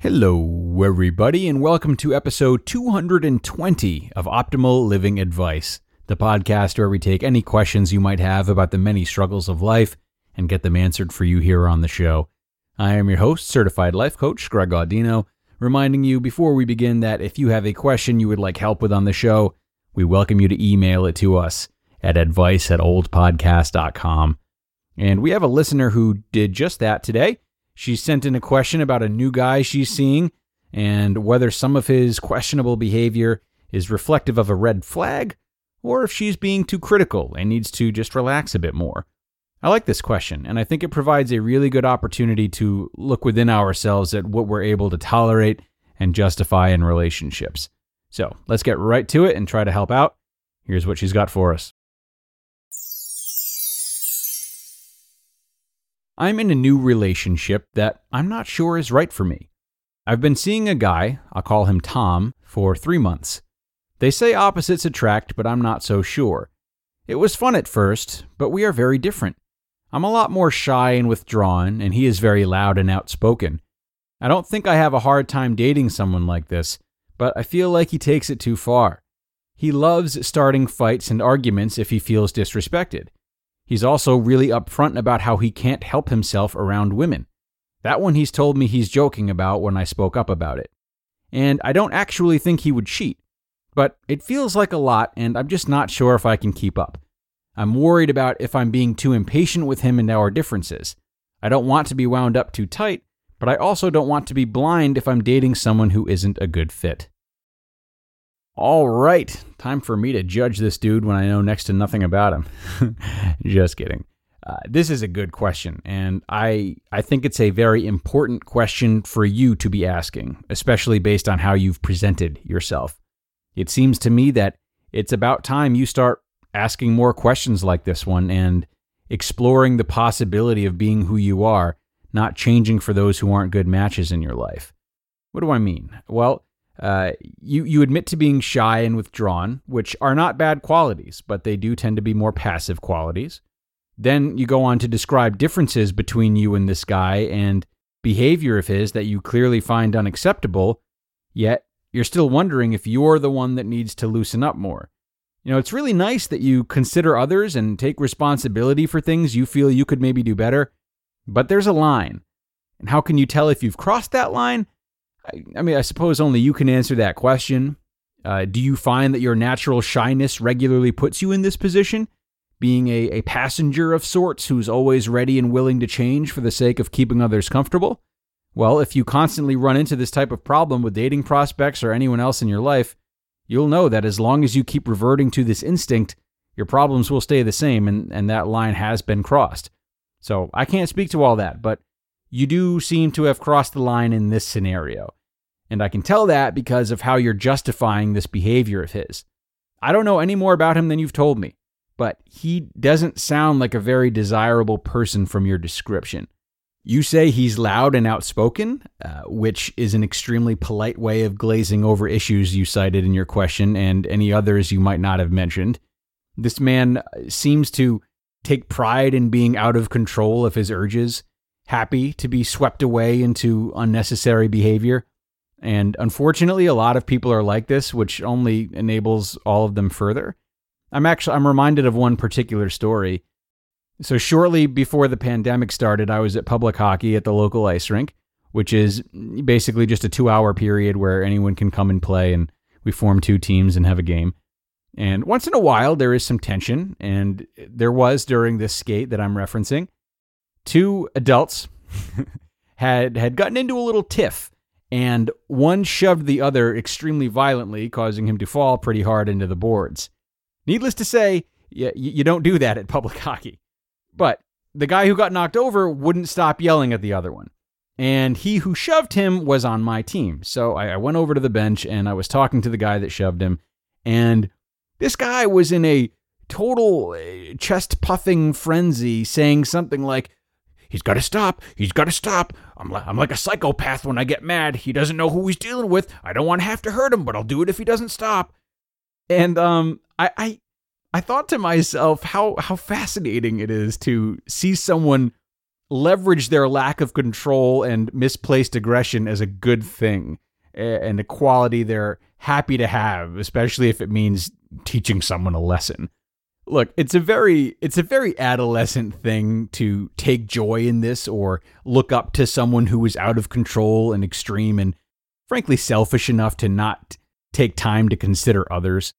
Hello, everybody, and welcome to episode 220 of Optimal Living Advice, the podcast where we take any questions you might have about the many struggles of life and get them answered for you here on the show. I am your host, certified life coach Greg Audino, reminding you before we begin that if you have a question you would like help with on the show, we welcome you to email it to us at advice at oldpodcast.com. And we have a listener who did just that today. She sent in a question about a new guy she's seeing and whether some of his questionable behavior is reflective of a red flag or if she's being too critical and needs to just relax a bit more. I like this question, and I think it provides a really good opportunity to look within ourselves at what we're able to tolerate and justify in relationships. So let's get right to it and try to help out. Here's what she's got for us. I'm in a new relationship that I'm not sure is right for me. I've been seeing a guy, I'll call him Tom, for three months. They say opposites attract, but I'm not so sure. It was fun at first, but we are very different. I'm a lot more shy and withdrawn, and he is very loud and outspoken. I don't think I have a hard time dating someone like this, but I feel like he takes it too far. He loves starting fights and arguments if he feels disrespected. He's also really upfront about how he can't help himself around women. That one he's told me he's joking about when I spoke up about it. And I don't actually think he would cheat, but it feels like a lot, and I'm just not sure if I can keep up. I'm worried about if I'm being too impatient with him and our differences. I don't want to be wound up too tight, but I also don't want to be blind if I'm dating someone who isn't a good fit. All right, time for me to judge this dude when I know next to nothing about him. Just kidding. Uh, this is a good question, and I I think it's a very important question for you to be asking, especially based on how you've presented yourself. It seems to me that it's about time you start asking more questions like this one and exploring the possibility of being who you are, not changing for those who aren't good matches in your life. What do I mean? Well, uh, you you admit to being shy and withdrawn, which are not bad qualities, but they do tend to be more passive qualities. Then you go on to describe differences between you and this guy and behavior of his that you clearly find unacceptable, yet you're still wondering if you're the one that needs to loosen up more. You know, it's really nice that you consider others and take responsibility for things you feel you could maybe do better, but there's a line. And how can you tell if you've crossed that line? I, I mean, I suppose only you can answer that question. Uh, do you find that your natural shyness regularly puts you in this position? Being a, a passenger of sorts who's always ready and willing to change for the sake of keeping others comfortable? Well, if you constantly run into this type of problem with dating prospects or anyone else in your life, you'll know that as long as you keep reverting to this instinct, your problems will stay the same and, and that line has been crossed. So I can't speak to all that, but you do seem to have crossed the line in this scenario. And I can tell that because of how you're justifying this behavior of his. I don't know any more about him than you've told me, but he doesn't sound like a very desirable person from your description. You say he's loud and outspoken, uh, which is an extremely polite way of glazing over issues you cited in your question and any others you might not have mentioned. This man seems to take pride in being out of control of his urges, happy to be swept away into unnecessary behavior. And unfortunately, a lot of people are like this, which only enables all of them further. I'm actually I'm reminded of one particular story. So shortly before the pandemic started, I was at public hockey at the local ice rink, which is basically just a 2-hour period where anyone can come and play and we form two teams and have a game. And once in a while there is some tension and there was during this skate that I'm referencing. Two adults had had gotten into a little tiff and one shoved the other extremely violently, causing him to fall pretty hard into the boards. Needless to say, you, you don't do that at public hockey. But the guy who got knocked over wouldn't stop yelling at the other one. And he who shoved him was on my team. So I, I went over to the bench and I was talking to the guy that shoved him. And this guy was in a total uh, chest puffing frenzy, saying something like, He's got to stop. He's got to stop. I'm, li- I'm like a psychopath when I get mad. He doesn't know who he's dealing with. I don't want to have to hurt him, but I'll do it if he doesn't stop. And um, I, I, I thought to myself how how fascinating it is to see someone leverage their lack of control and misplaced aggression as a good thing and a quality they're happy to have, especially if it means teaching someone a lesson. Look, it's a very it's a very adolescent thing to take joy in this or look up to someone who is out of control and extreme and frankly selfish enough to not take time to consider others.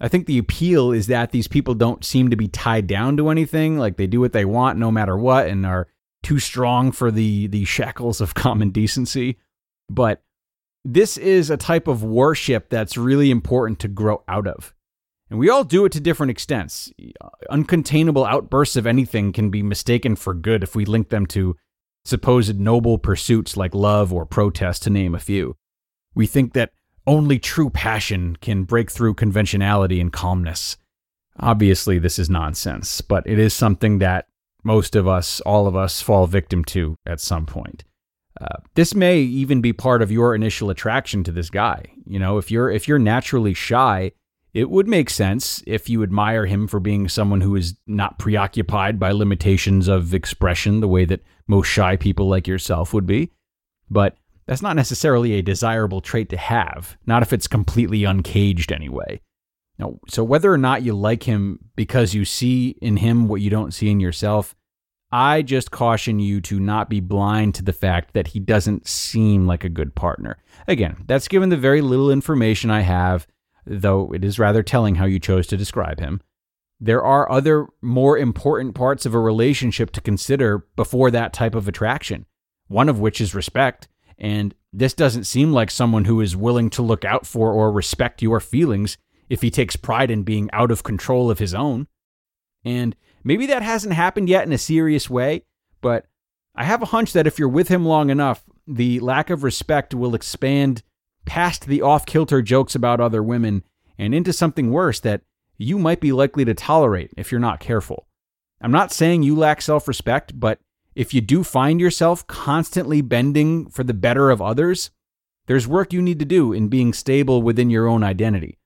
I think the appeal is that these people don't seem to be tied down to anything, like they do what they want no matter what and are too strong for the the shackles of common decency. But this is a type of worship that's really important to grow out of. And we all do it to different extents. Uncontainable outbursts of anything can be mistaken for good if we link them to supposed noble pursuits like love or protest, to name a few. We think that only true passion can break through conventionality and calmness. Obviously, this is nonsense, but it is something that most of us, all of us, fall victim to at some point. Uh, this may even be part of your initial attraction to this guy. You know, if you're if you're naturally shy, it would make sense if you admire him for being someone who is not preoccupied by limitations of expression the way that most shy people like yourself would be. But that's not necessarily a desirable trait to have, not if it's completely uncaged anyway. Now, so whether or not you like him because you see in him what you don't see in yourself, I just caution you to not be blind to the fact that he doesn't seem like a good partner. Again, that's given the very little information I have, though it is rather telling how you chose to describe him. There are other more important parts of a relationship to consider before that type of attraction, one of which is respect. And this doesn't seem like someone who is willing to look out for or respect your feelings if he takes pride in being out of control of his own. And Maybe that hasn't happened yet in a serious way, but I have a hunch that if you're with him long enough, the lack of respect will expand past the off kilter jokes about other women and into something worse that you might be likely to tolerate if you're not careful. I'm not saying you lack self respect, but if you do find yourself constantly bending for the better of others, there's work you need to do in being stable within your own identity.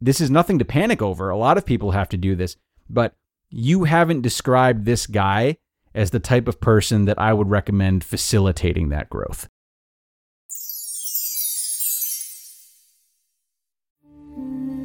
This is nothing to panic over. A lot of people have to do this, but you haven't described this guy as the type of person that I would recommend facilitating that growth.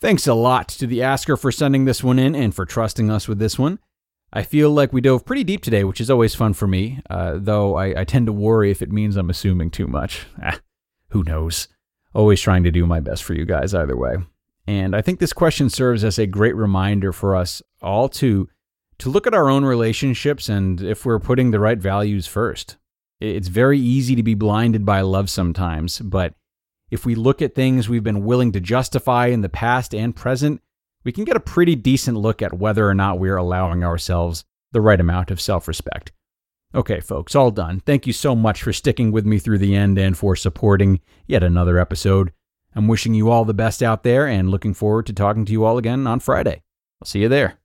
Thanks a lot to the asker for sending this one in and for trusting us with this one. I feel like we dove pretty deep today, which is always fun for me, uh, though I, I, tend to worry if it means I'm assuming too much. Ah, who knows? Always trying to do my best for you guys either way. And I think this question serves as a great reminder for us all to to look at our own relationships and if we're putting the right values first. It's very easy to be blinded by love sometimes, but if we look at things we've been willing to justify in the past and present, we can get a pretty decent look at whether or not we're allowing ourselves the right amount of self respect. Okay, folks, all done. Thank you so much for sticking with me through the end and for supporting yet another episode. I'm wishing you all the best out there and looking forward to talking to you all again on Friday. I'll see you there.